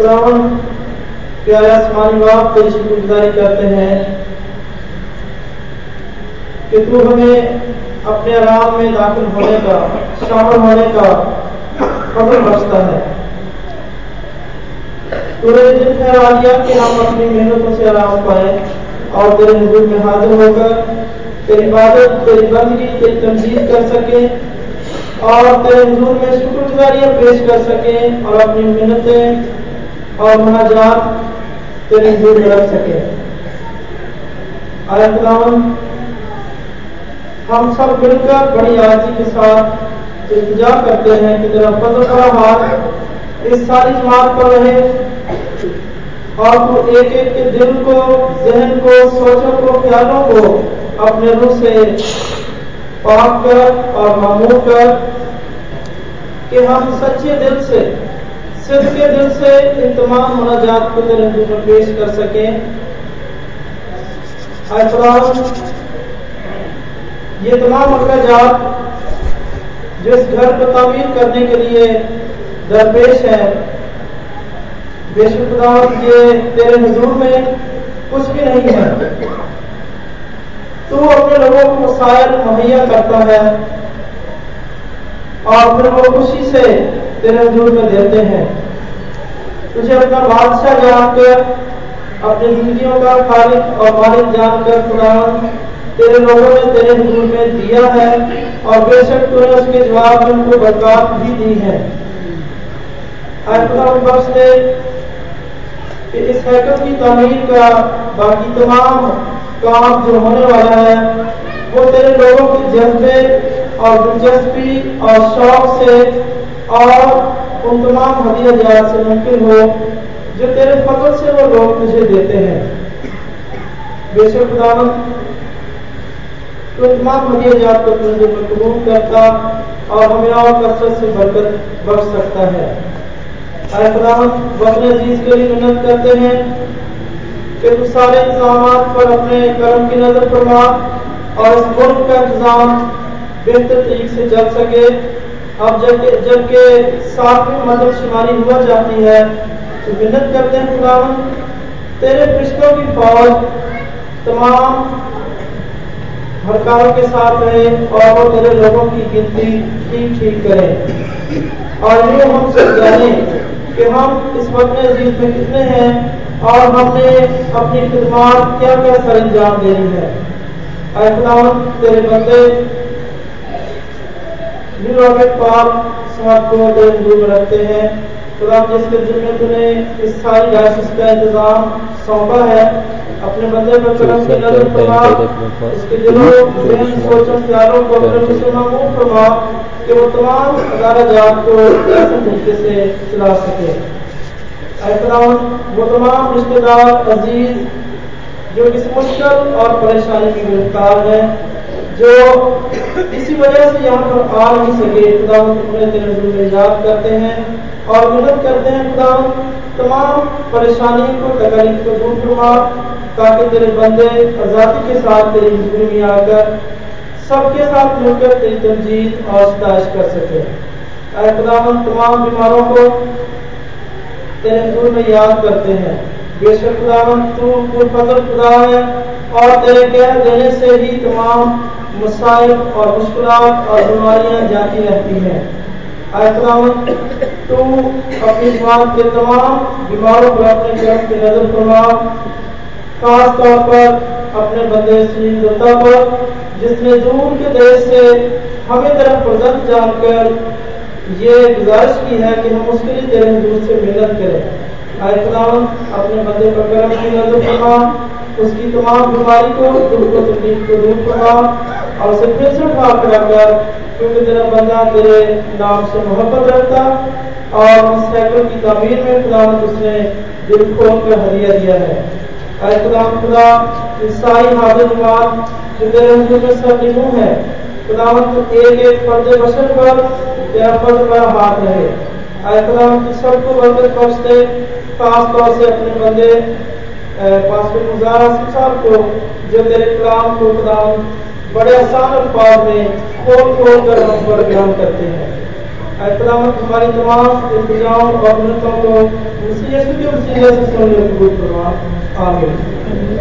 खुदावन प्यारे बाप तेरी शुक्रगुजारी करते हैं कि तू हमें अपने आराम में दाखिल होने का शामिल होने का खबर बचता है। तूने दिन ठहरा दिया कि हम अपनी मेहनतों से आराम पाए और तेरे हजूर में हाजिर होकर तेरी इबादत, तेरी बंदगी, तेरी तमजीद कर सके और तेरे हजूर में शुक्रगुजारियाँ पेश कर सके और अपनी मिन्नतें और मुनाजात तेरे हजूर में रख सके। हम सब मिलकर बड़ी आजी के साथ इंतज़ार करते हैं कि तेरा फजल का हाथ इस सारी जमात पर रहे और तू एक एक के दिल को, जहन को, सोचों को, ख्यालों को अपने रूह से पाक कर और मामूर कर कि हम सच्चे दिल से सिद्ध के दिल से इन तमाम मुनाजात को तेरे में पेश कर सकें। ये तमाम अखराजात जो इस घर को तामीर करने के लिए दरपेश है बेशुदावत ये तेरे हजूर में कुछ भी नहीं है। तू अपने लोगों को वसायल मुहैया करता है और फिर वो खुशी से तेरे हजूर में देते हैं। तुझे अपना बादशाह जानकर, अपनी जिंदगियों का खालिक और मालिक जानकर खुदावन तेरे लोगों ने तेरे हजूर में दिया है और बेशक तूने उसके जवाब में उनको बरकत भी दी है। कि इस हैकल की तमीर का बाकी तमाम काम जो होने वाला है, वो तेरे लोगों के जज्बे और दिलचस्पी और शौक से और उन तमाम हदिया जात से मुमकिन हो, जो तेरे फजल से वो लोग तुझे देते हैं। बेशक तो तमाम हदियाजात को तुझे कबूल करता और हमें और कसरत से बरकत बख्श सकता है। वतन अज़ीज़ के लिए मिन्नत करते हैं कि तू सारे इंतज़ाम पर अपने कर्म की नज़र फरमा और इस मुल्क का इंतज़ाम बेहतर तरीके से चल सके। अब जबकि जबकि सातवीं मदद शुमारी हुआ जाती है तो मिन्नत करते हैं खुदावन, तेरे फरिश्तों की फौज तमाम हड़कारों के साथ रहे और वो तेरे लोगों की गिनती ठीक ठीक करें। और ये हम सब जाने कि हम इस वक्त अज़ीज़ में कितने हैं और हमने अपनी खिदमात क्या क्या सर अंजाम देनी है। खुदावन, तेरे बंदे पाक समाज को तेरे दूर रखते हैं। खुदा जिसके जिम्मे तूने इस सारी डायसिस का इंतज़ाम सौंपा है अपने बंदे पर करम की नज़र फरमा उसके दिलों जहन सोचों ख्यालों को अपने मुसलमानों फरमा कि वो तमाम अदारा जात को ऐसे तरीके से चला सके। वो तमाम रिश्तेदार अज़ीज़ जो इस मुश्किल और परेशानी में गिरफ़्तार है जो इसी वजह से यहाँ पर आ नहीं सके। खुदा में याद करते हैं और मदद करते हैं। खुदा, तमाम परेशानियों को, तकलीफ़ को दूर फरमा, ताकि तेरे बंदे आज़ादी के साथ तेरी ज़िंदगी में आकर सबके साथ मिलकर तेरी तमजीद और सताश कर सके। खुदावन तमाम बीमारों को तेरे हजूर में याद करते हैं। बेशक खुदावन तू फजल खुदा है और तेरे कह देने से ही तमाम मसाइल और मुश्किल और बीमारियाँ जाती रहती हैं। तू अपनी बात के तमाम बीमारों पर अपने कर्म की नज़र फरमा। खास तौर पर अपने बंदे सुनीता पर जिसने दूर के देश से हमें तरफ़ प्रदत्त जानकर ये गुजारिश की है कि हम उसके लिए तेरे दूर से मेहनत करें। आए अपने बंदे पर कर्म की नज़र फरमा। उसकी तमाम बीमारी को, दुख को, तकलीफ़ को दूर फरमा। और उसे फिर से उठा कर क्योंकि तेरा बंदा तेरे नाम से मोहब्बत रखता और इस की तमीर में खुदा उसने दिल खोल कर हदिया दिया है। खुदा खुदा ईसाई हाजिर जो तेरे में सब निमू है खुदावंत एक एक पर, तेरा पर हाथ रहे। खुदावंत सबको बरकत बख्श दे से अपने बंदे साहब को, जो तेरे कलाम को खुदावंत बड़े आसान अल्फाज में खोल खोल कर हम पर बयान करते हैं। खुदावत हमारी तमाम इंतज़ाम और मिनतों को के वसीले से सोने कबूल करवा आमीन।